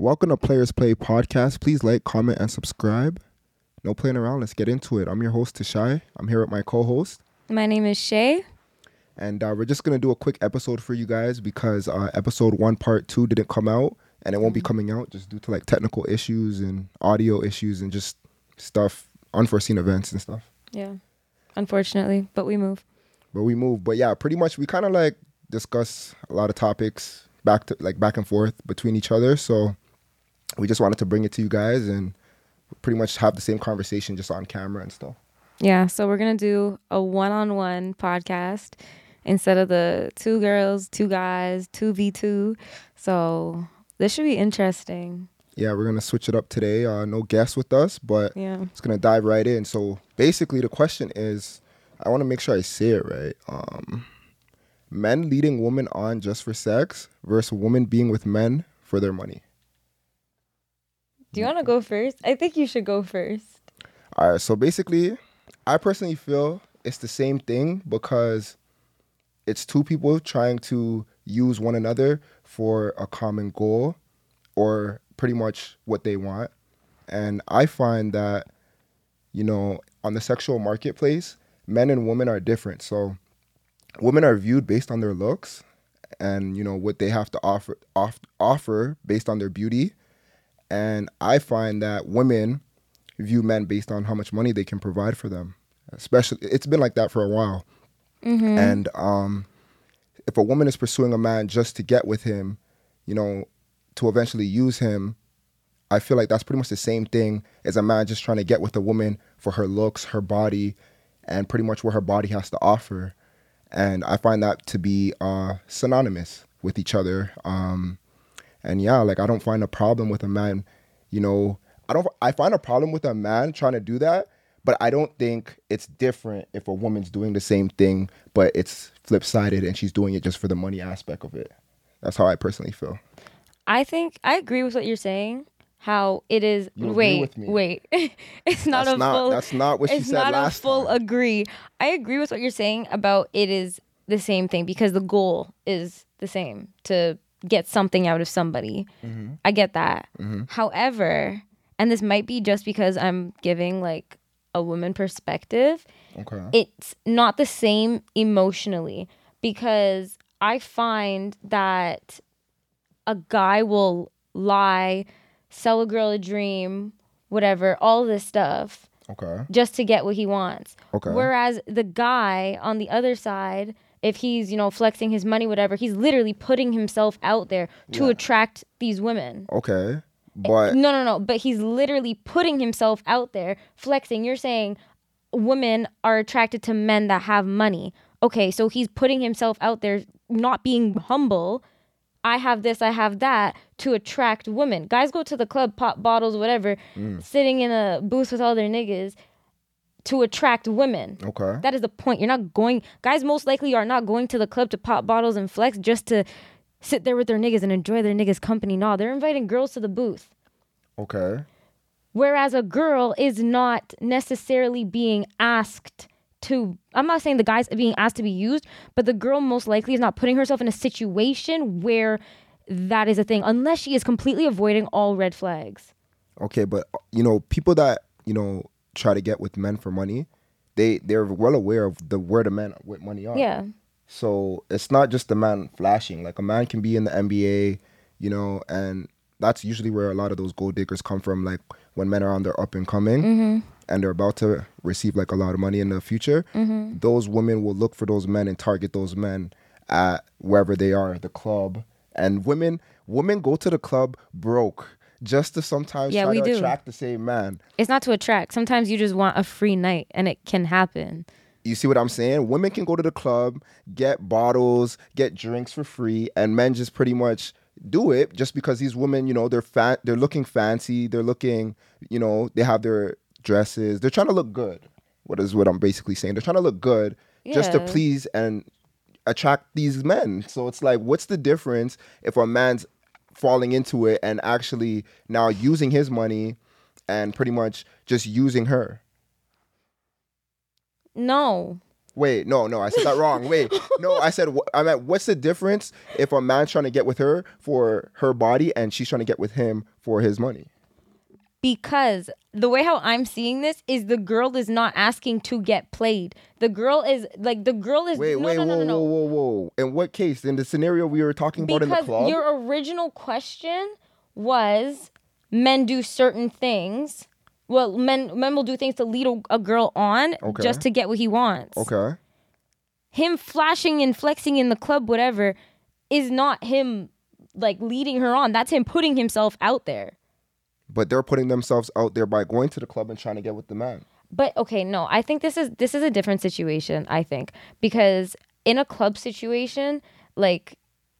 Welcome to Players Play Podcast. Please like, comment, and subscribe. No playing around. Let's get into it. I'm your host, Teshai. I'm here with my co-host. My name is Shay. And uh, we're just going to do a quick episode for you guys because uh, episode one, part two didn't come out. And it won't be coming out just due to like technical issues and audio issues and just stuff, unforeseen events and stuff. Yeah. Unfortunately, but we move. But we move. But yeah, pretty much we kind of like discuss a lot of topics back to like back and forth between each other. So we just wanted to bring it to you guys and pretty much have the same conversation just on camera and stuff. Yeah. So we're going to do a one on one podcast instead of the two girls, two guys, 2v2. So this should be interesting. Yeah, we're gonna switch it up today. Uh, no guests with us, but Yeah. it's gonna dive right in. So basically, the question is, I want to make sure I say it right. Um, men leading women on just for sex versus women being with men for their money. Do you want to go first? I think you should go first. All right, so basically, I personally feel it's the same thing because it's two people trying to use one another for a common goal or pretty much what they want. And I find that, you know, on the sexual marketplace, men and women are different. So women are viewed based on their looks and, you know, what they have to offer off, offer based on their beauty. And I find that women view men based on how much money they can provide for them. Especially, it's been like that for a while. And um, if a woman is pursuing a man just to get with him, you know, to eventually use him, I feel like that's pretty much the same thing as a man just trying to get with a woman for her looks, her body, and pretty much what her body has to offer. And I find that to be uh, synonymous with each other. Um, and yeah, like I don't find a problem with a man, you know, I don't I find a problem with a man trying to do that, but I don't think it's different if a woman's doing the same thing, but it's flip sided and she's doing it just for the money aspect of it. That's how I personally feel. I think I agree with what you're saying. How it is. Wait, with me? wait. it's not That's a not- full. that's not what she it's said not last a full time. agree. I agree with what you're saying about it is the same thing because the goal is the same to get something out of somebody. Mm-hmm. I get that. However, and this might be just because I'm giving like a woman perspective, Okay. it's not the same emotionally because I find that a guy will lie, sell a girl a dream, whatever, all this stuff Okay. just to get what he wants. Okay. Whereas the guy on the other side, if he's, you know, flexing his money, whatever, he's literally putting himself out there to attract these women. Okay. Eh, but No, no, no. But he's literally putting himself out there, flexing. You're saying women are attracted to men that have money. Okay, so he's putting himself out there, not being humble. I have this, I have that to attract women. Guys go to the club, pop bottles, whatever, mm. sitting in a booth with all their niggas to attract women. okay. That is the point. You're not going, guys most likely are not going to the club to pop bottles and flex just to sit there with their niggas and enjoy their niggas' company. No, they're inviting girls to the booth. Okay. Whereas a girl is not necessarily being asked to, I'm not saying the guy's being asked to be used, but the girl most likely is not putting herself in a situation where that is a thing, unless she is completely avoiding all red flags. Okay, but uh, you know, people that, you know, try to get with men for money, they they're well aware of the where the men with money are. Yeah. So it's not just the man flashing. Like a man can be in the NBA, you know, and that's usually where a lot of those gold diggers come from. Like when men are on their up and coming mm-hmm. and they're about to receive like a lot of money in the future, mm-hmm. those women will look for those men and target those men at wherever they are, the club. And women women go to the club broke just to sometimes Yeah, try we to do. attract the same man. It's not to attract. Sometimes you just want a free night and it can happen. You see what I'm saying? Women can go to the club, get bottles, get drinks for free, and men just pretty much do it just because these women, you know, they're fa- they're looking fancy, they're looking, you know, they have their dresses, they're trying to look good. What is what I'm basically saying? They're trying to look good just to please and attract these men. So it's like, what's the difference if a man's falling into it and actually now using his money and pretty much just using her? No. Wait, no, no, I said that wrong. Wait, no, I said wh- I meant what's the difference if a man's trying to get with her for her body and she's trying to get with him for his money? Because the way how I'm seeing this is the girl is not asking to get played. The girl is like the girl is Wait, no, wait, no, no, whoa, no, no. whoa, whoa, whoa. In what case? In the scenario we were talking about in the because club? your original question was men do certain things. Well, men men will do things to lead a, a girl on Okay. just to get what he wants. Okay. Him flashing and flexing in the club, whatever, is not him like leading her on. That's him putting himself out there. But they're putting themselves out there by going to the club and trying to get with the man. But okay, no, I think this is this is a different situation. I think because in a club situation, like,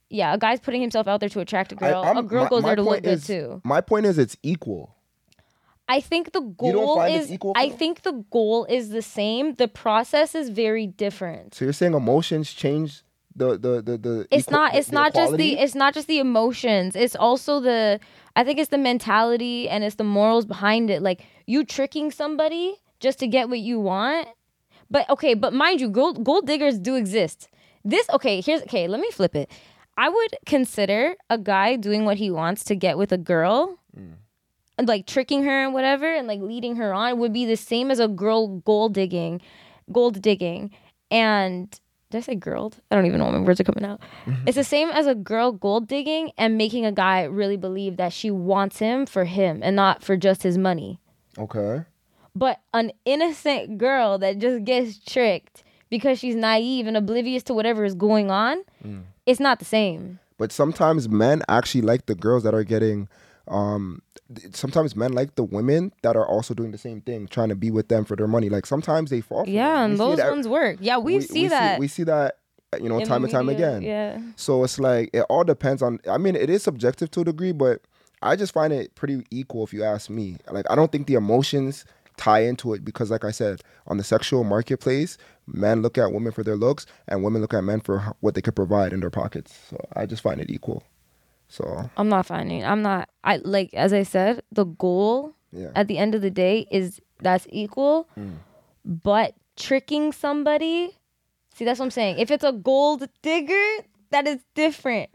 yeah, a guy's putting himself out there to attract a girl. I'm- a girl my- goes my there to look point good too. My point is it's equal. I think the goal is. equal, I think the goal is the same. The process is very different. So you're saying emotions change the the the, the It's equal- not. It's the not just the. It's not just the emotions. It's also the. I think it's the mentality and it's the morals behind it. Like you tricking somebody just to get what you want. But okay, but mind you, gold gold diggers do exist. This okay. Here's okay. Let me flip it. I would consider a guy doing what he wants to get with a girl, mm. and like tricking her and whatever, and like leading her on would be the same as a girl gold digging, gold digging, and did I say girl? I don't even know what my words are coming out. Mm-hmm. It's the same as a girl gold digging and making a guy really believe that she wants him for him and not for just his money. Okay. But an innocent girl that just gets tricked because she's naive and oblivious to whatever is going on, mm. it's not the same. But sometimes men actually like the girls that are getting um sometimes men like the women that are also doing the same thing, trying to be with them for their money. Like sometimes they fall for Yeah, and those that- ones work. Yeah, we, see that. we see that you know in time and time again. Yeah. So it's like it all depends on. I mean, it is subjective to a degree, but I just find it pretty equal if you ask me. Like I don't think the emotions tie into it because, like I said, on the sexual marketplace, men look at women for their looks, and women look at men for what they could provide in their pockets. So I just find it equal. So I'm not finding. I'm not. I like as I said, the goal yeah, at the end of the day is that's equal. Mm. But tricking somebody, see, that's what I'm saying. If it's a gold digger, that is different.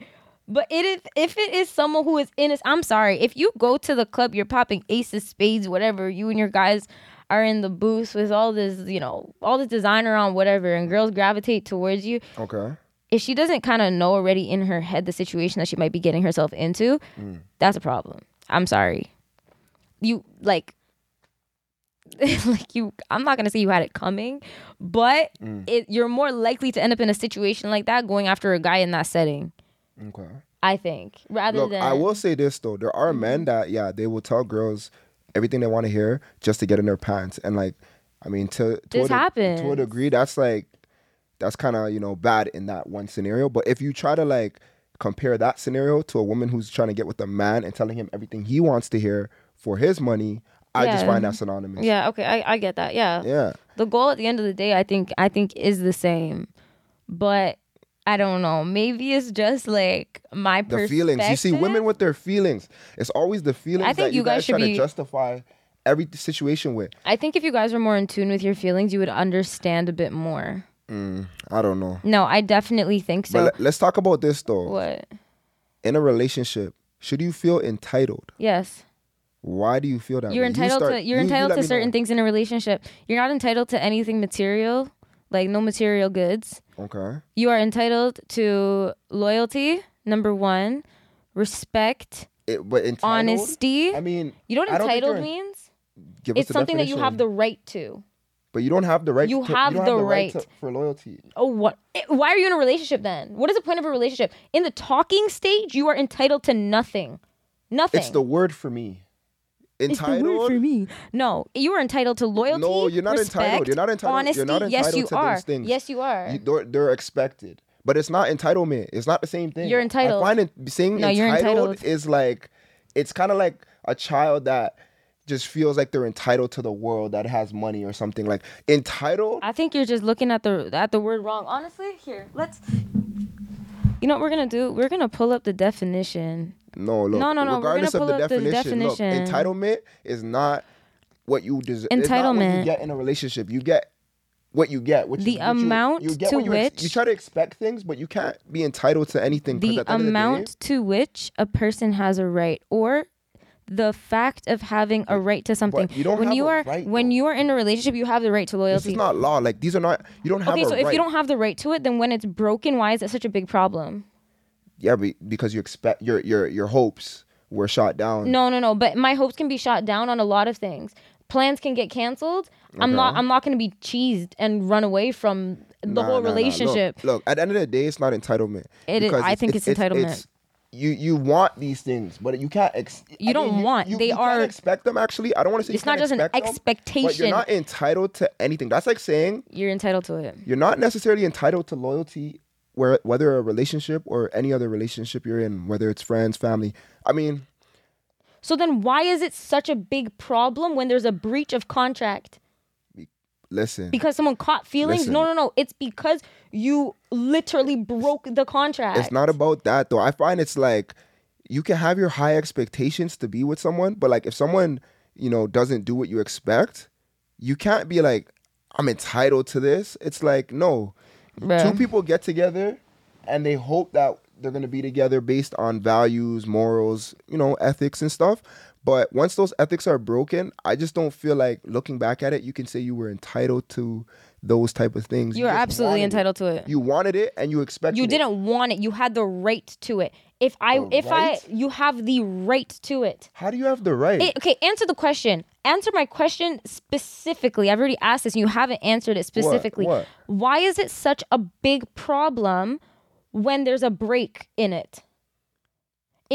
But it is if it is someone who is innocent. I'm sorry. If you go to the club, you're popping aces, spades, whatever. You and your guys are in the booth with all this, you know, all this designer on, whatever, and girls gravitate towards you. okay. If she doesn't kind of know already in her head the situation that she might be getting herself into, mm. that's a problem. I'm sorry. You like like you I'm not going to say you had it coming, but mm. it you're more likely to end up in a situation like that going after a guy in that setting, Okay. I think, rather Look, than I will say this though: there are men mm-hmm. that, yeah, they will tell girls everything they want to hear just to get in their pants, and like, I mean, to to, This a, de- to a degree, that's like, that's kind of you know bad in that one scenario. But if you try to like compare that scenario to a woman who's trying to get with a man and telling him everything he wants to hear for his money, I just find that synonymous. Yeah, okay, I, I get that. Yeah. Yeah. The goal at the end of the day I think I think is the same. But I don't know. Maybe it's just like my The feelings. You see, women with their feelings. It's always the feelings I think that you, you guys guys, should try be- to justify every situation with. I think if you guys were more in tune with your feelings, you would understand a bit more. Mm, I don't know. No, I definitely think so. but let- let's talk about this though. what? in a relationship, should you feel entitled? Yes. Why do you feel that? You're way? You entitled start- to you're you- you entitled let to certain know. things in a relationship. You're not entitled to anything material, like no material goods. Okay. You are entitled to loyalty, number 1, respect, It, but entitled, honesty. I mean, you know what don't entitled means? It's something that you have the right to. But you don't have the right. You to, have you the have right. to, for loyalty. Oh, what? eh, Why are you in a relationship then? What is the point of a relationship? In the talking stage, you are entitled to nothing. Nothing. It's the word for me. Entitled? It's the word for me. No, you are entitled to loyalty. No, you're not respect, entitled. You're not entitled. Honesty. You're not entitled yes, you to are. those things. Yes, you are. You- they're, they're expected, but it's not entitlement. It's not the same thing. You're entitled. I find it saying No, entitled, entitled. is like it's kind of like a child that just feels like they're entitled to the world that has money or something like entitled. I think you're just looking at the at the word wrong. Honestly, here, let's. You know what we're gonna do? We're gonna pull up the definition. No, look. No, no, no, Regardless of the up the definition, look, entitlement is not what you deserve. What you get in a relationship. You get what you get. Which The is what you- amount you, get to you ex- which- you try to expect things, but you can't be entitled to anything. the the of the day- amount to which a person has a right or the fact of having a right to something you don't when have you a are right, when though. you are in a relationship you have the right to this loyalty is not law. Like these are not. You don't have okay a so if you don't have the right to it then when it's broken why is it such a big problem yeah, because you expect your your your hopes were shot down. no no no but my hopes can be shot down on a lot of things plans can get canceled i'm not i'm not going to be cheesed and run away from the Nah, whole nah, nah. relationship Look, look, at the end of the day, it's not entitlement. It is- I think it's entitlement. You you want these things, but you can't. Ex- You I don't mean, want. You, They you are- Can't expect them. Actually, I don't want to say It's not just an them, But you're not entitled to anything. That's like saying you're entitled to it you're not necessarily entitled to loyalty, where whether a relationship or any other relationship you're in, whether it's friends, family. I mean, so then why is it such a big problem when there's a breach of contract listen. because someone caught feelings. No, Listen. no, no. It's because you literally broke the contract. It's not about that though. I find it's like you can have your high expectations to be with someone, but like if someone, you know, doesn't do what you expect, you can't be like, I'm entitled to this. It's like, no. Bruh. Two people get together and they hope that they're gonna be together based on values, morals, you know, ethics and stuff. But once those ethics are broken, I just don't feel like looking back at it, you can say you were entitled to those type of things. You're just absolutely wanted it. entitled to it. You wanted it and you expected it. You didn't want it. You had the right to it. If I, The if right? I, you have the right to it. How do you have the right? It- okay, answer the question. Answer my question specifically. I've already asked this and you haven't answered it specifically. What? Why is it such a big problem when there's a break in it?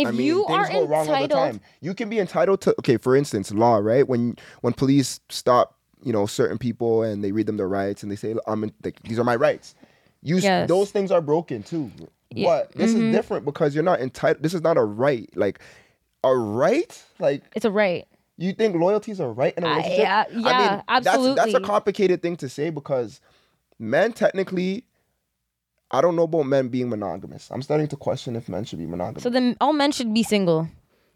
If I mean, you things are go wrong all the time. You can be entitled to okay, for instance, law, right? When when police stop, you know, certain people and they read them their rights and they say, "I'm in, like, these are my rights." You Yes. those things are broken too. Yeah, But this mhm. is different because you're not entitled. This is not a right. Like a right, like it's a right. you think loyalty is a right in a Uh, relationship? yeah, I mean, yeah, That's, that's a complicated thing to say because men technically. I don't know about men being monogamous. I'm starting to question if men should be monogamous. So then all men should be single.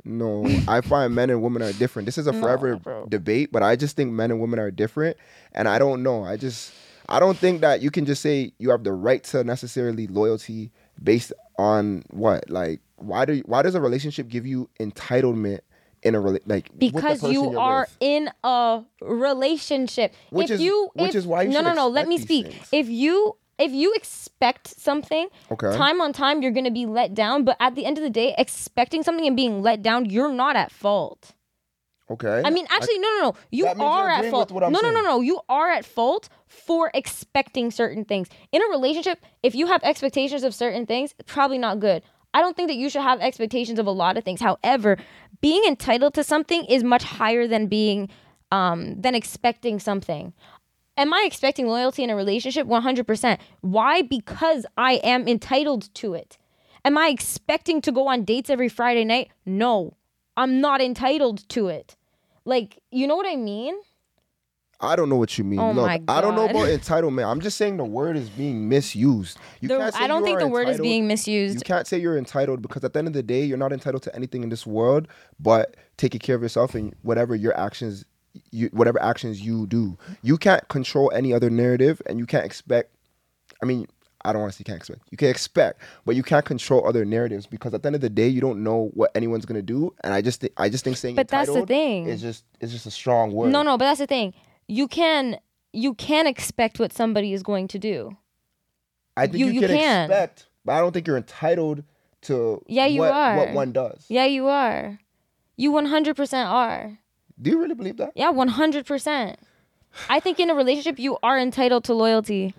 No, I find men and women are different. This is a forever bro. debate, but I just think men and women are different. And I don't know. I just, I don't think that you can just say you have the right to necessarily loyalty based on what? Like, why do you, why does a relationship give you entitlement in a rela- like because you you're with? in a relationship. Which if is- you, which if, is why you no, no, no. Let me speak. things. If you, if you expect something, Okay. time on time, you're gonna be let down. But at the end of the day, expecting something and being let down, you're not at fault. Okay. I mean, actually, no, no, no. You are at fault. with what I'm no, no, no, no. You are at fault for expecting certain things. In a relationship, if you have expectations of certain things, probably not good. I don't think that you should have expectations of a lot of things. However, being entitled to something is much higher than being um than expecting something. Am I expecting loyalty in a relationship? 100%. Why? Because I am entitled to it. Am I expecting to go on dates every Friday night? No. I'm not entitled to it. Like, you know what I mean? I don't know what you mean. Oh Look, I don't know about entitlement. I'm just saying the word is being misused. You The- can't say I don't you think the word is being You misused. can't say you're entitled because at the end of the day, you're not entitled to anything in this world but taking care of yourself and whatever your actions, you whatever actions you do. You can't control any other narrative, and you can't expect. I mean, I don't want to say can't expect. You can expect, but you can't control other narratives because at the end of the day, you don't know what anyone's gonna do. And I just, thi- I just think saying But that's the thing. is just, is just a strong word. No, no, but that's the thing. You can you can expect what somebody is going to do. I think You- you, you can, can. expect, but I don't think you're entitled to Yeah, you what, are. what one does. Yeah, you are. You 100% are. Do you really believe that? Yeah, 100%. I think in a relationship you are entitled to loyalty.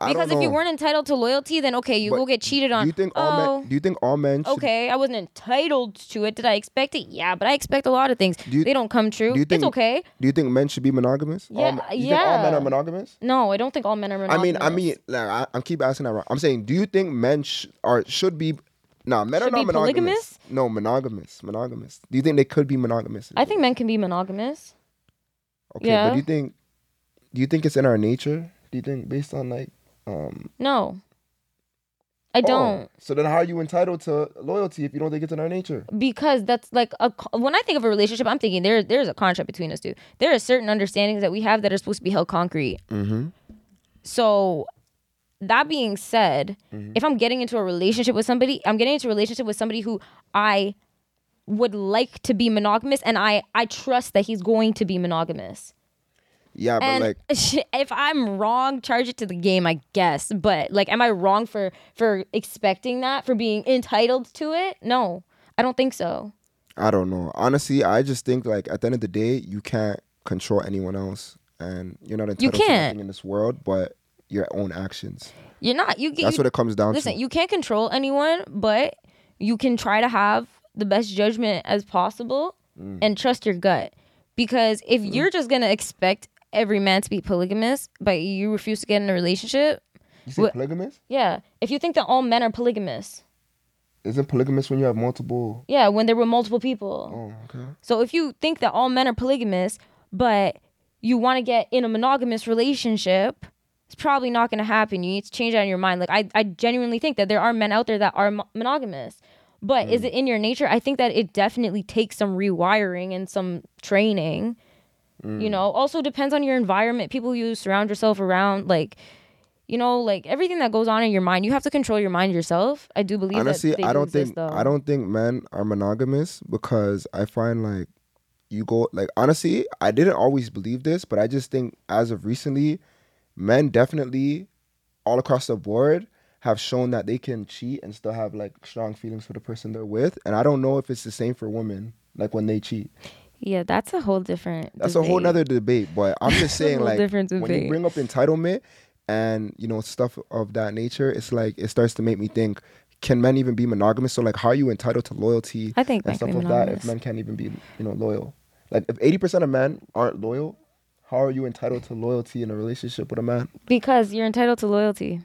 I Because if you weren't entitled to loyalty, then okay, you But go get cheated on. do you think all oh, men? Do you think all men? Should, okay, I wasn't entitled to it. Did I expect it? Yeah, but I expect a lot of things. you- they don't come true. do you it's okay. Do you think men should be monogamous? All Yeah, men- you think all men are monogamous? No, I don't think all men are monogamous. I mean, I mean, like, I, I'm keep asking that. Wrong. I'm saying, do you think men sh- are should be? Nah, men Should are not be monogamous. polygamous? No, monogamous, monogamous. Do you think they could be monogamous? I think men can be monogamous. Okay, yeah. but do you think? Do you think it's in our nature? Do you think based on like? um No. I oh, don't. so then, how are you entitled to loyalty if you don't think it's in our nature? because that's like a when I think of a relationship, I'm thinking there there's a contract between us two. There are certain understandings that we have that are supposed to be held concrete. Mm-hmm. So that being said, Mm-hmm. if I'm getting into a relationship with somebody, I'm getting into a relationship with somebody who I would like to be monogamous and I I trust that he's going to be monogamous. Yeah, but like if I'm wrong, charge it to the game, I guess. But like am I wrong for for expecting that, for being entitled to it? No. I don't think so. I don't know. Honestly, I just think like at the end of the day, you can't control anyone else, and you're not entitled to can't. nothing in this world but your own actions. You're not you get That's you, what it comes down Listen, to. Listen, you can't control anyone, but you can try to have the best judgment as possible Mm. and trust your gut. Because if you're just gonna expect every man to be polygamous, but you refuse to get in a relationship, You say what- polygamous? yeah. If you think that all men are polygamous, Isn't polygamous when you have multiple? yeah, when there were multiple people. Oh, okay. So if you think that all men are polygamous, but you want to get in a monogamous relationship, it's probably not going to happen. You need to change that in your mind. Like I, I genuinely think that there are men out there that are mo- monogamous. But is mm. it in your nature? I think that it definitely takes some rewiring and some training. Mm. You know, also depends on your environment, people you surround yourself around, like you know, like everything that goes on in your mind. You have to control your mind yourself. I do believe Honestly, I do don't exist, think though. I don't think men are monogamous because I find like you go like honestly, I didn't always believe this, but I just think as of recently, men definitely all across the board have shown that they can cheat and still have like strong feelings for the person they're with, and I don't know if it's the same for women like when they cheat. Yeah, that's a whole different. That's a whole debate. nother debate, but I'm just saying like when you bring up entitlement and you know stuff of that nature, it's like it starts to make me think: Can men even be monogamous? So like, how are you entitled to loyalty I think and stuff of that if men can't even be you know loyal? Like if eighty percent of men aren't loyal, how are you entitled to loyalty in a relationship with a man? Because you're entitled to loyalty.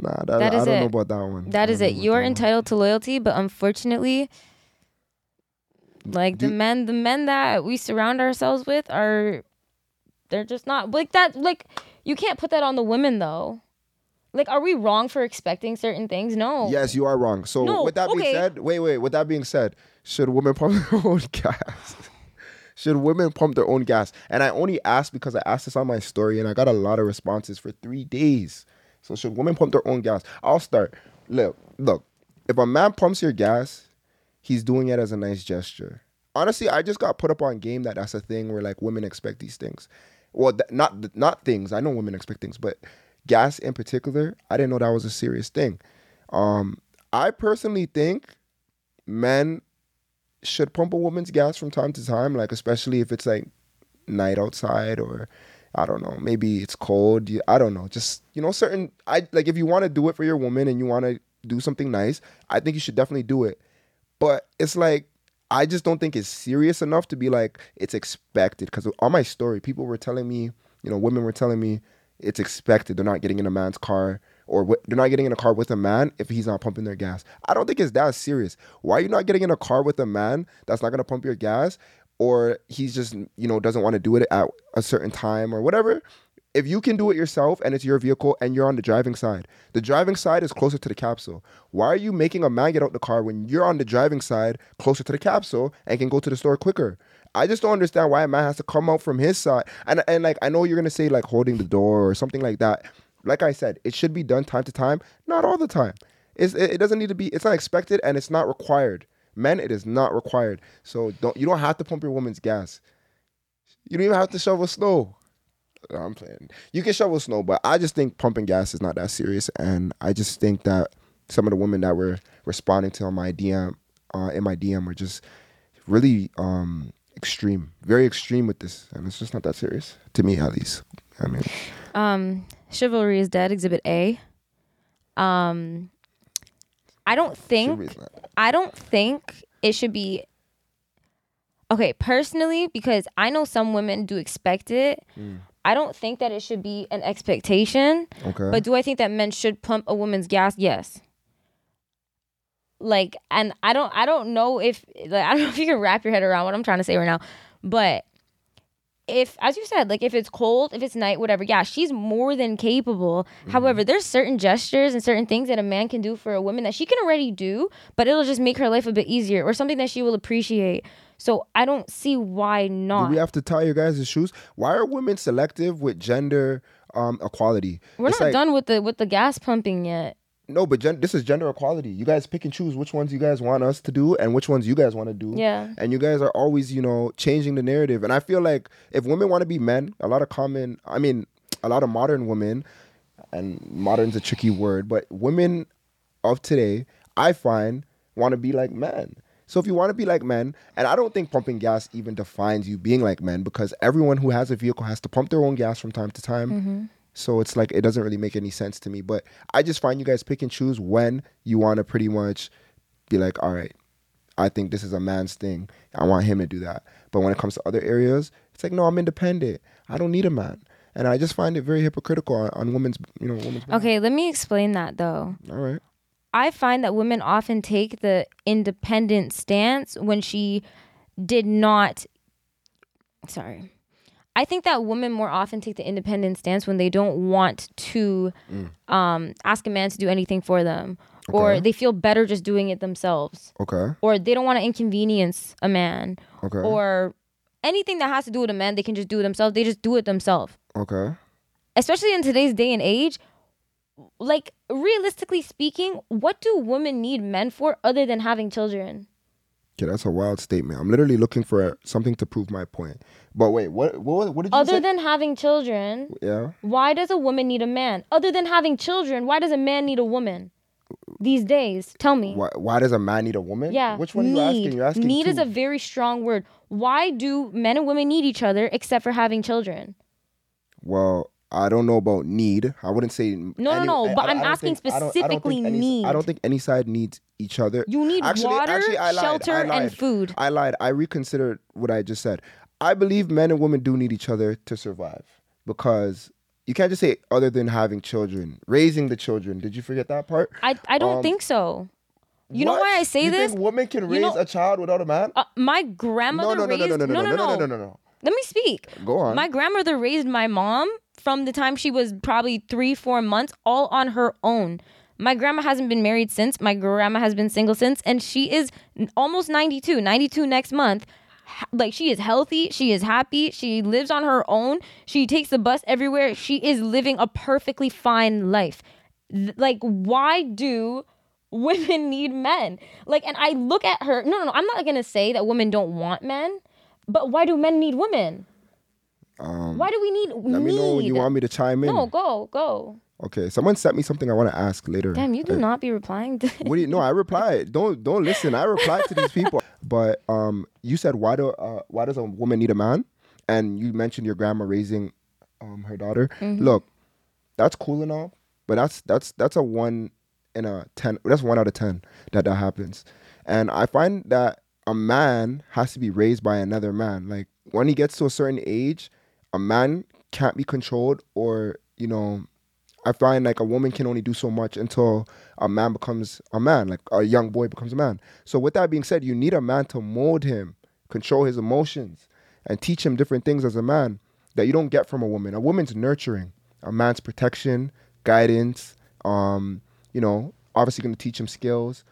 Nah, that, That I is don't know about that one. That I is it. You're that one. entitled to loyalty, but unfortunately, like Do the you- men, the men that we surround ourselves with are, they're just not like that. Like you can't put that on the women though. Like, are we wrong for expecting certain things? No. Yes, you are wrong. So No, with that being said, wait, wait. With that being said, should women their own gas? Should women pump their own gas? And I only asked because I asked this on my story, and I got a lot of responses for three days. So should women pump their own gas? I'll start. Look, look. If a man pumps your gas, he's doing it as a nice gesture. Honestly, I just got put up on game that that's a thing where like women expect these things. Well, th- not not things. I know women expect things, but gas in particular, I didn't know that was a serious thing. Um, I personally think men should pump a woman's gas from time to time, like especially if it's like night outside or I don't know, maybe it's cold. I don't know. Just you know, certain I like if you want to do it for your woman and you want to do something nice, I think you should definitely do it. But it's like I just don't think it's serious enough to be like it's expected. Because on my story, people were telling me, you know, women were telling me it's expected. They're not getting in a man's car or wi- they're not getting in a car with a man if he's not pumping their gas. I don't think it's that serious. Why are you not getting in a car with a man that's not gonna pump your gas, or he's just you know doesn't want to do it at a certain time or whatever? If you can do it yourself and it's your vehicle and you're on the driving side, the driving side is closer to the capsule. Why are you making a man get out the car when you're on the driving side closer to the capsule and can go to the store quicker? I just don't understand why a man has to come out from his side. And and like I know you're gonna say like holding the door or something like that. Like I said, it should be done time to time, not all the time. It's, it, doesn't need to be. It's not expected and it's not required. Men, it is not required. So don't you don't have to pump your woman's gas. You don't even have to shovel snow. No, I'm playing. You can shovel snow, but I just think pumping gas is not that serious, and I just think that some of the women that were responding to on my DM, uh, in my DM, were just really um, extreme, very extreme with this, and it's just not that serious to me, at least. I mean, Um, chivalry is dead. Exhibit A. Um, I don't think. I don't think it should be. Okay, personally, because I know some women do expect it. Mm. I don't think that it should be an expectation. okay. But do I think that men should pump a woman's gas? Yes. Like, and I don't, I don't know if, like, I don't know if you can wrap your head around what I'm trying to say right now, but if as you said like if it's cold if it's night whatever yeah she's more than capable Mm-hmm. however there's certain gestures and certain things that a man can do for a woman that she can already do but it'll just make her life a bit easier or something that she will appreciate so i don't see why Do not we have to tie your guys' shoes? Why are women selective with gender um, equality? we're It's not like- done with the with the gas pumping yet No, but gen- this is gender equality. You guys pick and choose which ones you guys want us to do and which ones you guys want to do. Yeah. And you guys are always, you know, changing the narrative. And I feel like if women want to be men, a lot of common, I mean, a lot of modern women, and modern's a tricky word, but women of today, I find, want to be like men. So if you want to be like men, and I don't think pumping gas even defines you being like men because everyone who has a vehicle has to pump their own gas from time to time. Mm-hmm. So it's like it doesn't really make any sense to me. But I just find you guys pick and choose when you want to pretty much be like, all right, I think this is a man's thing. I want him to do that. But when it comes to other areas, it's like, no, I'm independent. I don't need a man. And I just find it very hypocritical on, on women's, you know, women's. okay let me explain that though All right. I find that women often take the independent stance when she did not. Sorry. I think that women more often take the independent stance when they don't want to um, ask a man to do anything for them, or they feel better just doing it themselves, Okay. or they don't want to inconvenience a man, Okay. or anything that has to do with a man, they can just do it themselves. They just do it themselves okay. especially in today's day and age like realistically speaking what do women need men for other than having children Okay, that's a wild statement. I'm literally looking for something to prove my point. But wait, what? What, what did you say? other say? than having children yeah. why does a woman need a man other than having children why does a man need a woman these days tell me Why, why does a man need a woman? yeah Which one are you asking? You're asking need is a very strong word why do men and women need each other except for having children Well, I don't know about need. I wouldn't say no, no, but I'm asking specifically any, need. I don't think any side needs each other. you need Actually- water actually, I lied. shelter I and food I lied. I reconsidered what I just said. I believe men and women do need each other to survive because you can't just say other than having children, raising the children. Did you forget that part? I, I don't Um, think so you know why i say you this Think women can raise You know- a child without a man? Uh, my no, grandmother no, no, raised no, no, no, no, no, no, no, no, no. Let me speak. Go on. My grandmother raised my mom from the time she was probably three, four months, all on her own. My grandma hasn't been married since. My grandma has been single since, and she is almost 92, 92 next month. Like, she is healthy. She is happy. She lives on her own. She takes the bus everywhere. She is living a perfectly fine life. Like, why do women need men? Like, and I look at her. No, no, no. I'm not going to say that women don't want men, but why do men need women? Why do we need Um, Let me know when you want me to chime in. No, go, go. Okay, someone sent me something I want to ask later. Damn, you do Uh, not be replying to What do you? No, I replied. Don't don't listen. I replied to these people. But um, you said why do uh, why does a woman need a man? And you mentioned your grandma raising um her daughter. Mm-hmm. Look, that's cool and all, but that's that's that's a one in a ten. That's one out of ten that that happens. And I find that a man has to be raised by another man. Like when he gets to a certain age, a man can't be controlled or you know I find like a woman can only do so much until a man becomes a man, like a young boy becomes a man. So with that being said, you need a man to mold him, control his emotions, and teach him different things as a man that you don't get from a woman. A woman's nurturing, a man's protection, guidance, um, you know, obviously gonna teach him skills,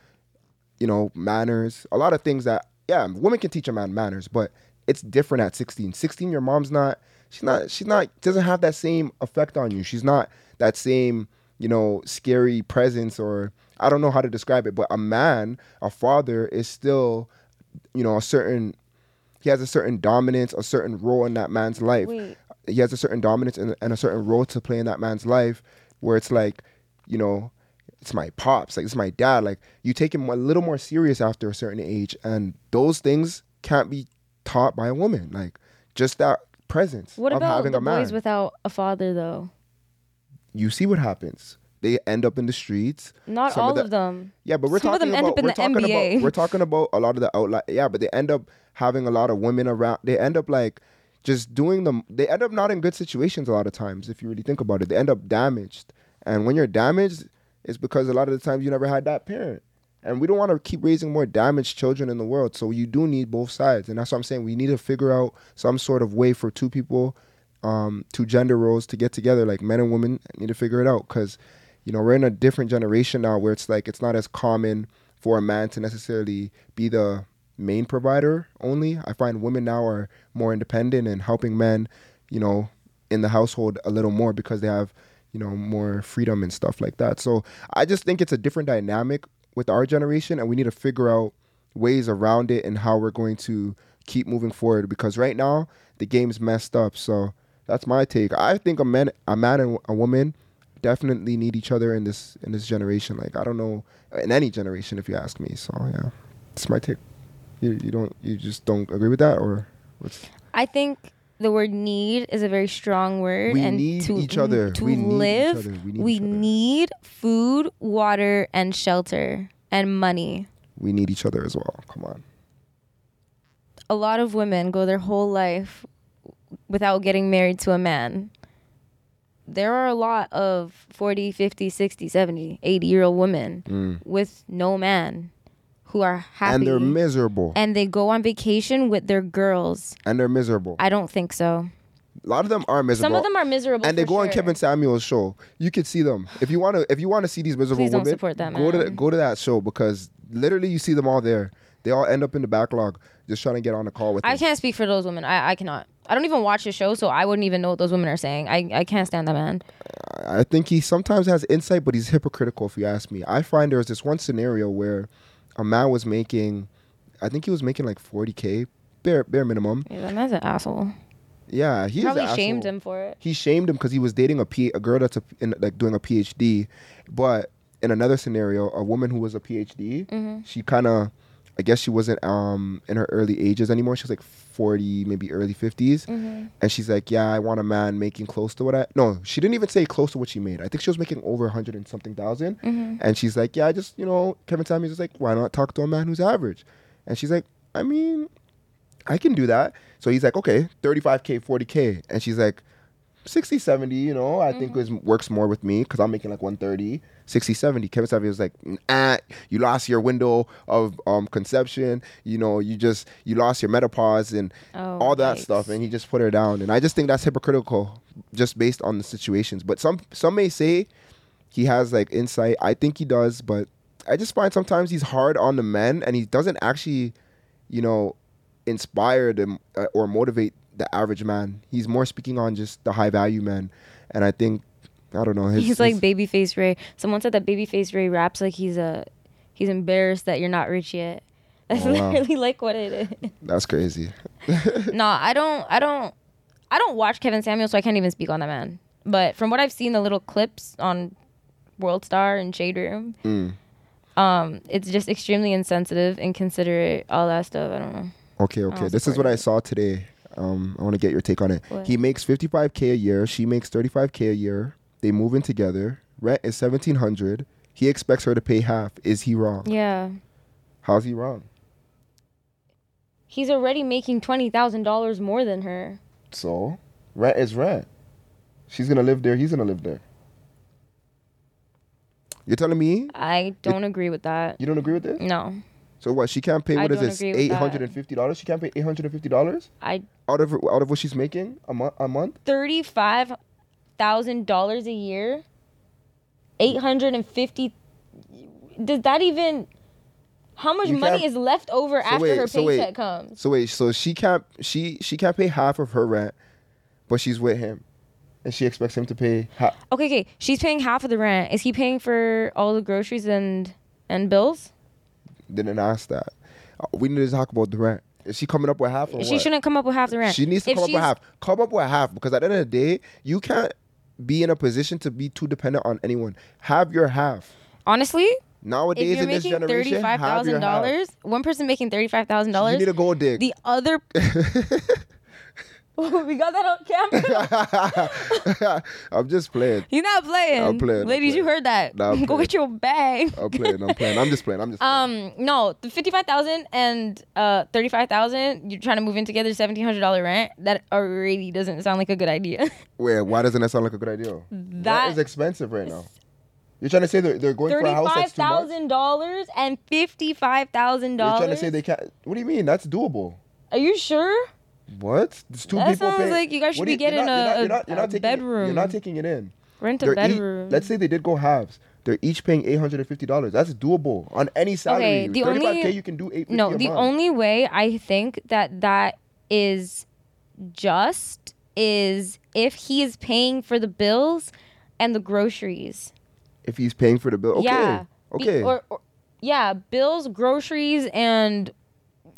you know, manners, a lot of things that yeah, women can teach a man manners, but it's different at 16. 16, your mom's not she's not she's not doesn't have that same effect on you. She's not that same, you know, scary presence or I don't know how to describe it, but a man, a father is still, you know, a certain he has a certain dominance, a certain role in that man's life. Wait. He has a certain dominance and, and a certain role to play in that man's life where it's like, you know, it's my pops, like it's my dad. Like you take him a little more serious after a certain age, and those things can't be taught by a woman. Like just that presence What about the boys without a father, though? you see what happens. They end up in the streets. Not Some all of of, them. Yeah, but we're Some of talking about up we're the talking NBA. about we're talking about a lot of the outlet. Yeah, but they end up having a lot of women around. They end up like just doing them. They end up not in good situations a lot of times. If you really think about it, they end up damaged. And when you're damaged, it's because a lot of the times you never had that parent. And we don't want to keep raising more damaged children in the world. So you do need both sides. And that's what I'm saying. We need to figure out some sort of way for two people, um, two gender roles to get together, like men and women need to figure it out. Because, you know, we're in a different generation now where it's like it's not as common for a man to necessarily be the main provider only. I find women now are more independent and helping men, you know, in the household a little more because they have, you know, more freedom and stuff like that. So I just think it's a different dynamic with our generation and we need to figure out ways around it and how we're going to keep moving forward because right now the game's messed up. So that's my take. I think a man a man and a woman definitely need each other in this in this generation. Like I don't know in any generation if you ask me. So yeah. It's my take. You you don't you just don't agree with that or what's I think the word need is a very strong word. We and need to, each other. To We need each live, other. We need we need food, water, and shelter and money. we need each other as well. Come on. A lot of women go their whole life without getting married to a man. There are a lot of 40, 50, 60, 70, 80 year old women mm. with no man who are happy. And they're miserable. and they go on vacation with their girls. And they're miserable. I don't think so. A lot of them are miserable. Some of them are miserable. and they go on. Kevin Samuels' show. You could see them if you want to. If you want to see these miserable Please don't women, support that go to go to that show because literally you see them all there. They all end up in the backlog just trying to get on a call with. I them. can't speak for those women. I, I cannot. I don't even watch the show, so I wouldn't even know what those women are saying. I, I can't stand that man. I think he sometimes has insight, but he's hypocritical. If you ask me, I find there's this one scenario where a man was making, I think he was making like forty k bare bare minimum. Yeah, that man's an asshole. Yeah, he Probably an shamed asshole. him for it. he shamed him because he was dating a P, a girl that's a, in, like doing a PhD, but in another scenario, a woman who was a PhD, Mm-hmm. she kind of, I guess she wasn't um in her early ages anymore. She was like forty, maybe early 50s Mm-hmm. and she's like, yeah, I want a man making close to what I. No, she didn't even say close to what she made. I think she was making over a hundred and something 1000 Mm-hmm. and she's like, yeah, I just you know, Kevin Samuels is like, why not talk to a man who's average? And she's like, I mean, I can do that. So he's like, okay, 35K, 40K. And she's like, 60, 70, you know, I think is, works more with me because I'm making like 130, 60, 70. Kevin Savage was like, ah, you lost your window of um, conception. You know, you just, you lost your menopause and Oh, all that yikes. stuff. And he just put her down. And I just think that's hypocritical just based on the situations. But some, some may say he has like insight. I think he does, but I just find sometimes he's hard on the men and he doesn't actually, you know, inspire them uh, or motivate the average man. He's more speaking on just the high value men, and I think I don't know. His, He's like his- Babyface Ray. Someone said that Babyface Ray raps like he's a he's embarrassed that you're not rich yet. That's Oh, wow. literally like what it is. that's crazy. no, I don't I don't I don't watch Kevin Samuel, so I can't even speak on that man. But from what I've seen the little clips on World Star and Shade Room, Mm. um, it's just extremely insensitive, inconsiderate, all that stuff. I don't know. Okay, okay. This is what I saw today. Um, I want to get your take on it. What? He makes 55k a year. She makes 35k a year. They move in together. Rent is 1700. He expects her to pay half. Is he wrong? Yeah. How's he wrong? He's already making twenty thousand dollars more than her. So, rent is rent. She's gonna live there. He's gonna live there. You're telling me I don't agree with that. you don't agree with this? No. So what? She can't pay. I What is this? Eight hundred and fifty dollars. She can't pay eight hundred and fifty dollars I out of out of what she's making a month. A month. thirty five thousand dollars a year. Eight hundred and fifty does that even how much You money is left over So after wait, her so wait. paycheck comes? So wait. So she can't. She she can't pay half of her rent, but she's with him, and she expects him to pay half. Okay, okay. She's paying half of the rent. Is he paying for all the groceries and and bills? Didn't ask that. Uh, We need to talk about the rent. Is she coming up with half She what? shouldn't come up with half the rent. She needs to If come up with half. Come up with half because at the end of the day, you can't be in a position to be too dependent on anyone. Have your half. Honestly, Nowadays if you're in this making have your thousand dollars, one person making thirty-five thousand You dollars, need a gold dig. the other. we got that on camera. I'm just playing. You're not playing. I'm playing, I'm Ladies, you heard that. Nah, Go get your bag. I'm playing. I'm playing. I'm just playing. I'm just playing. Um, no, the fifty-five thousand and uh thirty-five thousand. You're trying to move in together, seventeen hundred dollar rent. That already doesn't sound like a good idea. Wait, why doesn't that sound like a good idea? That- that is expensive right now. You're trying to say they're, they're going for a house that's too much? thousand dollars and $55,000. You're trying to say they can't. What do you mean? That's doable. Are you sure? What? There's two That people sounds paying- like you guys should be do you're getting not- a- you're not, you're not, a not taking It, you're not taking it in. Rent a They're bedroom. let's say they did go halves. They're each paying eight hundred and fifty dollars. That's doable on any salary. Okay, the only- you can do eight no, a the month. only way I think that that is just is if he is paying for the bills and the groceries. if he's paying for the bill. Okay. Yeah. Be- Okay. or, or- yeah, bills, groceries, and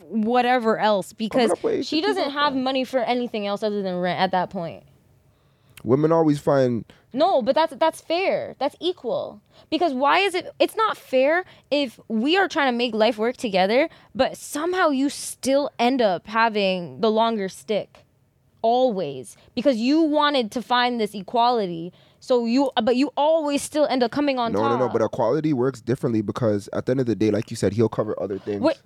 whatever else because she doesn't have money for anything else other than rent at that point. Women always find No, but that's that's fair. That's equal. Because why is it it's not fair if we are trying to make life work together, but somehow you still end up having the longer stick. Always. Because you wanted to find this equality. So you but you always still end up coming on no, top. no, no. But equality works differently because at the end of the day, like you said, he'll cover other things. Wait,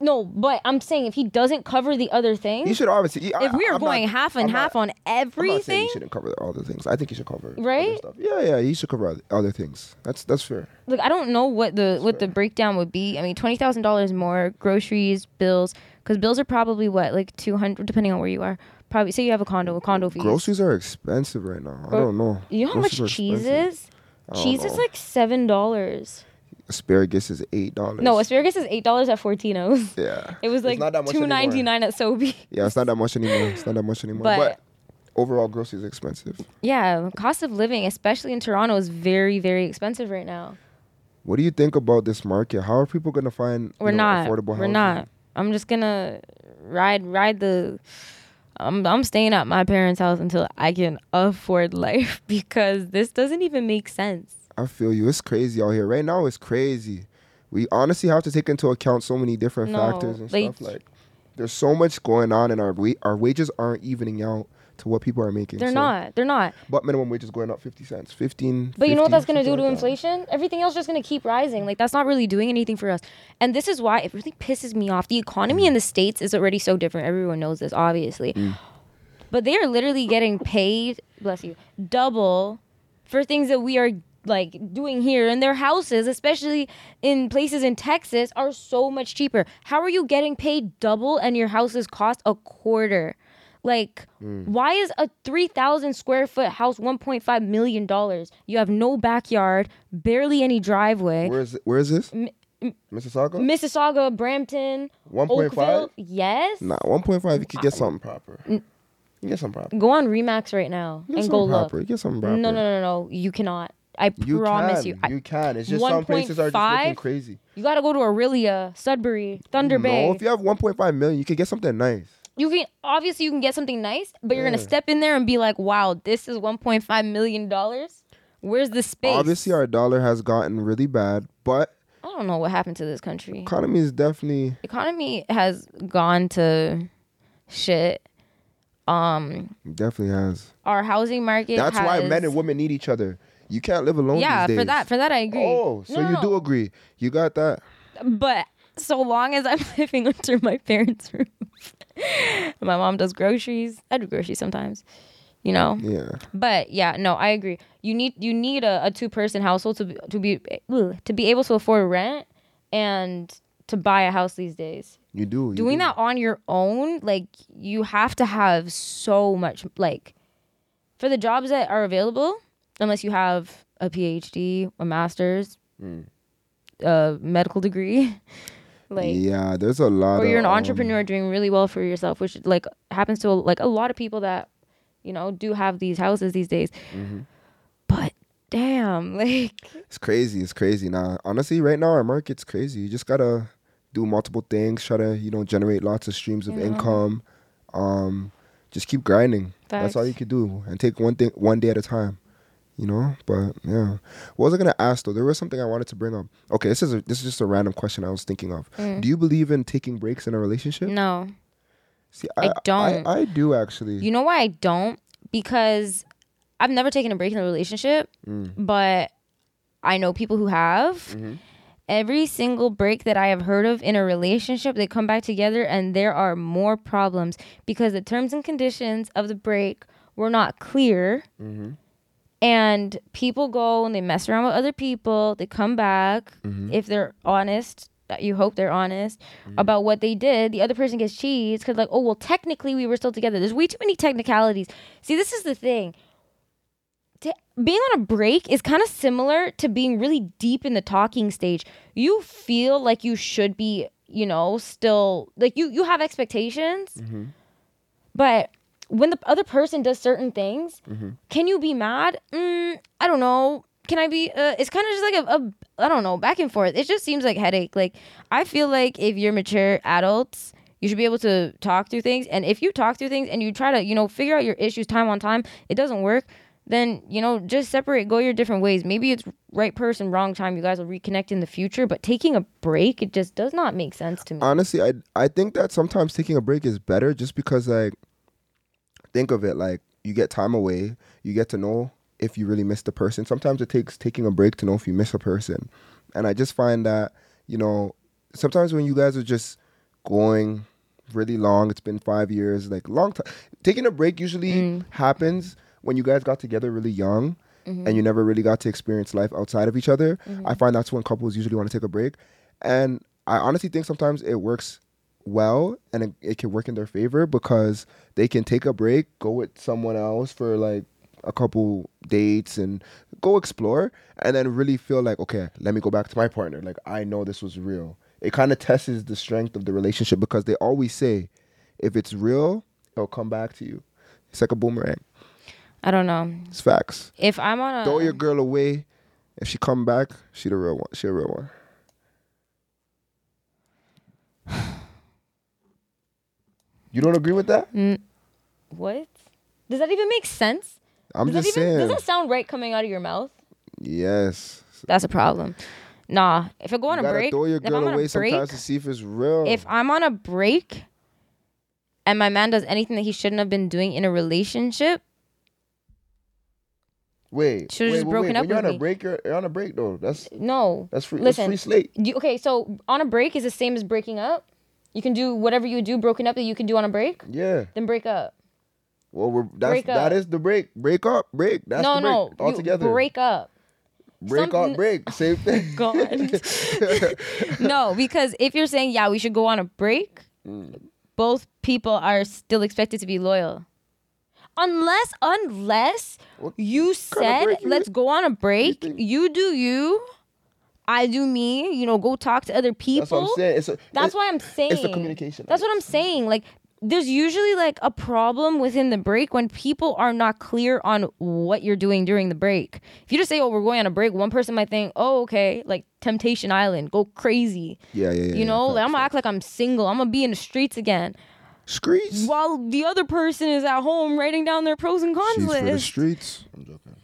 no, but I'm saying if he doesn't cover the other things, He should obviously. I- if we are I'm going not- half and I'm half not- on I'm not saying everything, he shouldn't cover all the things. I think he should cover Right? Yeah, yeah, he should cover other- things. That's that's fair. like I don't know what the what the breakdown would be. I mean, twenty thousand dollars more groceries, bills, because bills are probably what like two hundred, depending on where you are. Probably say you have a condo, a condo fees. Groceries are expensive right now. I don't know. You know how much Groceries are cheese is? Cheese is like seven dollars. Asparagus is eight dollars. No, asparagus is eight dollars at Fortino's. yeah, It was like not that much two ninety nine at Sobeys. Yeah, it's not that much anymore. It's not that much anymore. But- But, overall, groceries are expensive. Yeah, cost of living, especially in Toronto, is very very expensive right now. What do you think about this market? How are people gonna find We're know, not. affordable We're not. I'm just gonna ride ride the. I'm I'm staying at my parents' house until I can afford life because this doesn't even make sense. I feel you. It's crazy out here right now. It's crazy. We honestly have to take into account so many different No, factors and like- stuff. Like, there's so much going on, and our wa- our wages aren't evening out to what people are making. They're So- not. They're not. But minimum wage is going up fifty cents, fifteen. But you know what that's do to like that. inflation? Everything else is just gonna keep rising. Like that's not really doing anything for us. And this is why it really pisses me off. The economy in the states is already so different. Everyone knows this, obviously. Mm. But they are literally getting paid, bless you, double for things that we are like doing here and their houses especially in places in texas are so much cheaper how are you getting paid double and your houses cost a quarter like Mm. why is a 3000 square foot house 1.5 million dollars you have no backyard barely any driveway Where is it? Where is this? Mississauga. mississauga brampton One point five. oakville yes Nah, one point five. You could get something proper. You get something proper. go on remax right now get and go look proper. You get something proper. no no no no you cannot i You promise can. you I- you can. It's just some places are just 1.5? looking crazy. You gotta go to Orillia, Sudbury, Thunder Bay. No, if you have 1.5 million, you can get something nice. you can obviously you can get something nice, but you're gonna step in there and be like, "Wow, this is 1.5 million dollars. Where's the space?" Obviously, our dollar has gotten really bad, but I don't know what happened to this country. economy is definitely Economy has gone to shit. Um, definitely has. our housing market. That's why men and women need each other. You can't live alone. Yeah, for that, for that I agree. Oh, so No, you do agree? You got that? But so long as I'm living under my parents' roof, my mom does groceries. I do groceries sometimes. You know. Yeah. But yeah, no, I agree. You need you need a, a two person household to be, to be to be able to afford rent and to buy a house these days. You do. you Doing do. that on your own, like you have to have so much like for the jobs that are available, unless you have a PhD, a master's, Mm. a medical degree, like yeah, there's a lot. or you're an of, um, entrepreneur doing really well for yourself, which like happens to like a lot of people that you know do have these houses these days. Mm-hmm. But damn, like It's crazy. It's crazy. Nah, honestly, right now our market's crazy. You just gotta do multiple things. Try to you know generate lots of streams of income. Um, just keep grinding. That's all you can do, and take one thing one day at a time. You know, but yeah. What was I gonna ask though? There was something I wanted to bring up. Okay, this is a, this is just a random question I was thinking of. Mm. Do you believe in taking breaks in a relationship? no, See, I don't. I, I do actually. you know why I don't? Because I've never taken a break in a relationship, Mm. but I know people who have. Mhm. Every single break that I have heard of in a relationship, they come back together and there are more problems because the terms and conditions of the break were not clear. Mhm. And people go and they mess around with other people. They come back Mm-hmm. if they're honest. You hope they're honest about what they did. The other person gets cheese because like, oh well, technically we were still together. There's way too many technicalities. See, this is the thing. To, being on a break is kind of similar to being really deep in the talking stage. You feel like you should be, you know, still like you you have expectations, but when the other person does certain things, can you be mad? Mm, I don't know. Can I be? Uh, it's kind of just like a, a I don't know back and forth. It just seems like headache. Like I feel like if you're mature adults, you should be able to talk through things. And if you talk through things and you try to you know figure out your issues time on time, it doesn't work. Then you know just separate, go your different ways. Maybe it's right person, wrong time. You guys will reconnect in the future. But taking a break, it just does not make sense to me. honestly i i think that sometimes taking a break is better just because like think of it like you get time away you get to know if you really miss the person. Sometimes it takes taking a break to know if you miss a person. And i just find that you know sometimes when you guys are just going really long it's been five years like long time taking a break usually mm. happens when you guys got together really young mm-hmm. and you never really got to experience life outside of each other. I mm-hmm. find that's when couples usually want to take a break. And i honestly think sometimes it works well and it, it can work in their favor because they can take a break go with someone else for like a couple dates and go explore and then really feel like okay let me go back to my partner. Like i know this was real. It kind of tests the strength of the relationship because they always say if it's real it'll come back to you. It's like a boomerang. I don't know. It's facts. If I'm on a throw your girl away. If she come back she the real one she a real one you don't agree with that mm, what does that even make sense? i'm does just that even, saying Does that sound right coming out of your mouth? yes That's a problem. Nah, if I go on you a break, throw your girl away break, sometimes to see if it's real if I'm on a break, and my man does anything that he shouldn't have been doing in a relationship, wait should have just wait, broken wait. up. When you're with on me. a break you're, you're on a break though that's no. that's free Listen, that's free slate You, okay, so on a break is the same as breaking up. You can do whatever you do broken up that you can do on a break. yeah Then break up. well we're that's Break that is the break break up break that's no, the break no, all together break up. break up break same thing God. no, because if you're saying yeah, we should go on a break, Mm. both people are still expected to be loyal. Unless, unless What you said let's go on a break, think- you do you, I do me. You know, go talk to other people. that's what i'm saying it's a, That's why I'm saying it's the communication That's what I'm saying. Like there's usually like a problem within the break when people are not clear on what you're doing during the break. If you just say, "Oh, we're going on a break," one person might think, "Oh, okay, like Temptation Island, go crazy." yeah yeah yeah you know, yeah, like, I'm gonna act like I'm single. I'm gonna be in the streets again, streets while the other person is at home writing down their pros and cons She's for the list. streets. I'm joking.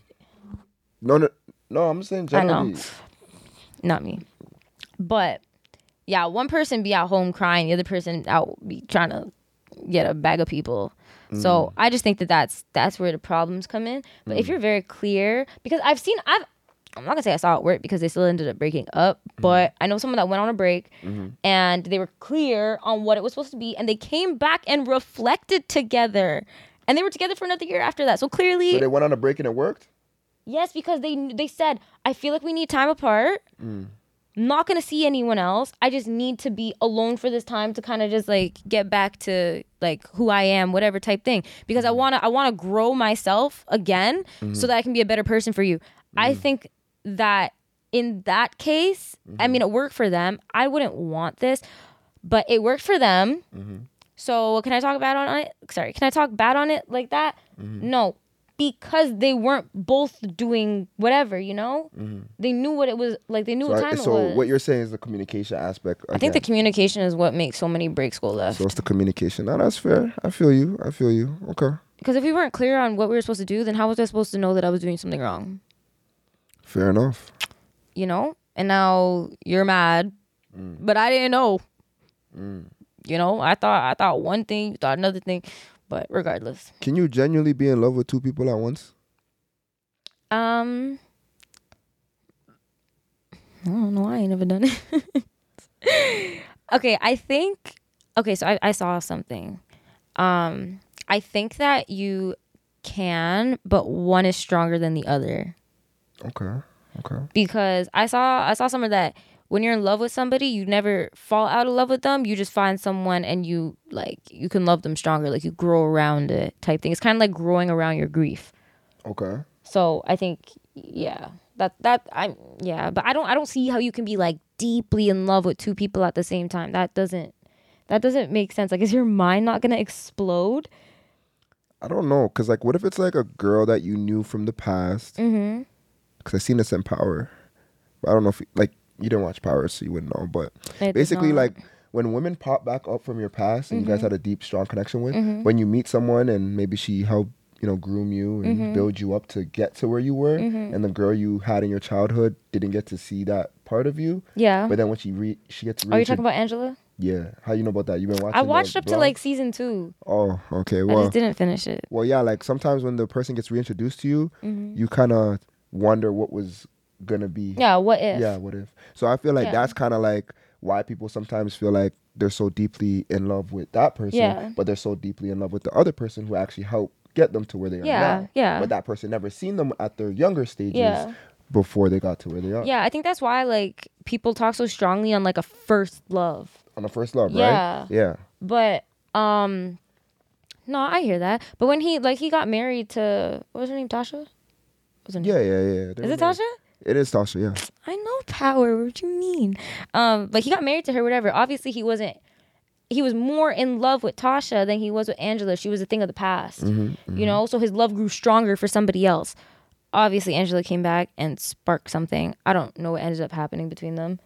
No, no, no. I'm saying I know. Not me, but yeah, one person be at home crying, the other person out be trying to get a bag of people. Mm. So I just think that that's that's where the problems come in. But if you're very clear, because I've seen I've I'm not gonna say I saw it work because they still ended up breaking up, Mm-hmm. but I know someone that went on a break and they were clear on what it was supposed to be, and they came back and reflected together, and they were together for another year after that. So clearly, So they went on a break and it worked. Yes, because they they said I feel like we need time apart. Mm. Not gonna see anyone else. I just need to be alone for this time to kind of just like get back to like who I am, whatever type thing. Because I mm. wanna I wanna grow myself again so mm-hmm. that I can be a better person for you. I mm. think that in that case, I mean, it mm-hmm. worked for them. I wouldn't want this, but it worked for them. Mm-hmm. So can I talk bad on it? Sorry, can I talk bad on it like that? No, because they weren't both doing whatever. You know, mm-hmm. they knew what it was like. They knew So, what I- time so it was. So what you're saying is the communication aspect. I think the communication is what makes so many breaks go left. so it's the communication. That's fair. I feel you. I feel you. Okay, Because if we weren't clear on what we were supposed to do, then how was I supposed to know that I was doing something wrong? fair enough. You know. And now you're mad, mm. but I didn't know. Mm. You know, I thought I thought one thing, you thought another thing, but regardless. Can you genuinely be in love with two people at once? Um, I don't know. I ain't never done it. okay, I think. Okay, so I, I saw something. Um, I think that you can, but one is stronger than the other. Okay. Okay. Because I saw I saw somewhere that when you're in love with somebody, you never fall out of love with them. You just find someone and you like you can love them stronger. Like you grow around it type thing. It's kind of like growing around your grief. Okay. So I think yeah, that that I'm yeah, but I don't I don't see how you can be like deeply in love with two people at the same time. That doesn't that doesn't make sense. Like is your mind not going to explode? I don't know, cause like, what if it's like a girl that you knew from the past? Mm-hmm. Cause I seen this in Power. But I don't know if like you didn't watch Power, so you wouldn't know. But basically, like when women pop back up from your past and you Mm-hmm. guys had a deep, strong connection with, when you meet someone and maybe she helped you know groom you and Mm-hmm. build you up to get to where you were, and the girl you had in your childhood didn't get to see that part of you. Yeah. But then when she re- she gets Are you talking about Angela? yeah, how you know about that? You've been watching. I watched up to like season 2. Oh, okay. I just didn't finish it. well, yeah. Like sometimes when the person gets reintroduced to you, Mm-hmm. you kind of wonder what was gonna be. Yeah, what if? Yeah, what if? So I feel like Yeah. that's kind of like why people sometimes feel like they're so deeply in love with that person, Yeah. but they're so deeply in love with the other person who actually helped get them to where they are Yeah, now. yeah. But that person never seen them at their younger stages Yeah. before they got to where they are. Yeah, I think that's why like people talk so strongly on like a first love. On a first love, Yeah. right? Yeah. Yeah, but um no, I hear that. But when he like he got married to what was her name? Tasha? Was her name? Yeah, yeah, yeah. Is it Tasha? It is Tasha, yeah. I know power. What do you mean? Um, but he got married to her, whatever. Obviously, he wasn't. He was more in love with Tasha than he was with Angela. She was a thing of the past, Mm-hmm, you know. So his love grew stronger for somebody else. Obviously, Angela came back and sparked something. I don't know what ended up happening between them.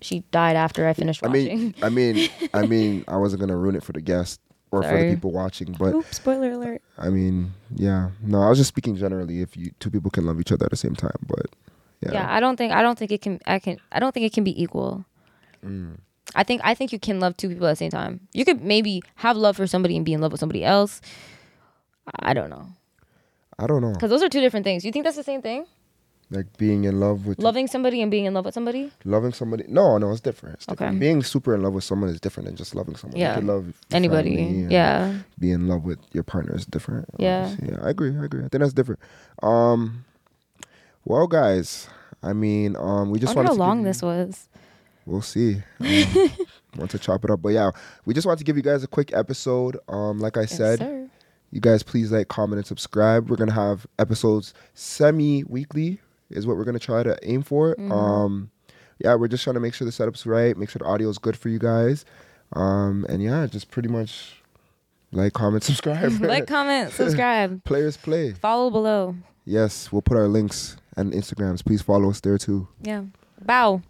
She died after I finished Mm-hmm, I mean, I mean, I mean, I wasn't gonna ruin it for the guest or for the people watching, but Oops! Spoiler alert. I mean, yeah, no, I was just speaking generally. If you two people can love each other at the same time, but yeah, Yeah. I don't think. I don't think it can. I can. I don't think it can be equal. Mm. I think. I think you can love two people at the same time. You could maybe have love for somebody and be in love with somebody else. I don't know. I don't know, Because those are two different things. You think that's the same thing? like being in love with Loving somebody and being in love with somebody? loving somebody. No, no, it's different. It's different. Okay. Being super in love with someone is different than just loving someone. Yeah. you can love Anybody? Yeah. Be in love with your partner is different. Yeah. Yeah. I agree. I agree. I think that's different. Um, well, guys, I mean, um, we just wanted how long this was. We'll see. Um, want to chop it up, but yeah, we just want to give you guys a quick episode. Um, like I said, sir. you guys please like, comment, and subscribe. We're gonna have episodes semi-weekly, is what we're gonna try to aim for. Mm-hmm. Um, yeah, we're just trying to make sure the setup's right, make sure the audio is good for you guys. Um, and yeah, just pretty much like, comment, subscribe. like, comment, subscribe, Players play. follow below. Yes, we'll put our links and Instagrams. Please follow us there too. Yeah. Bow.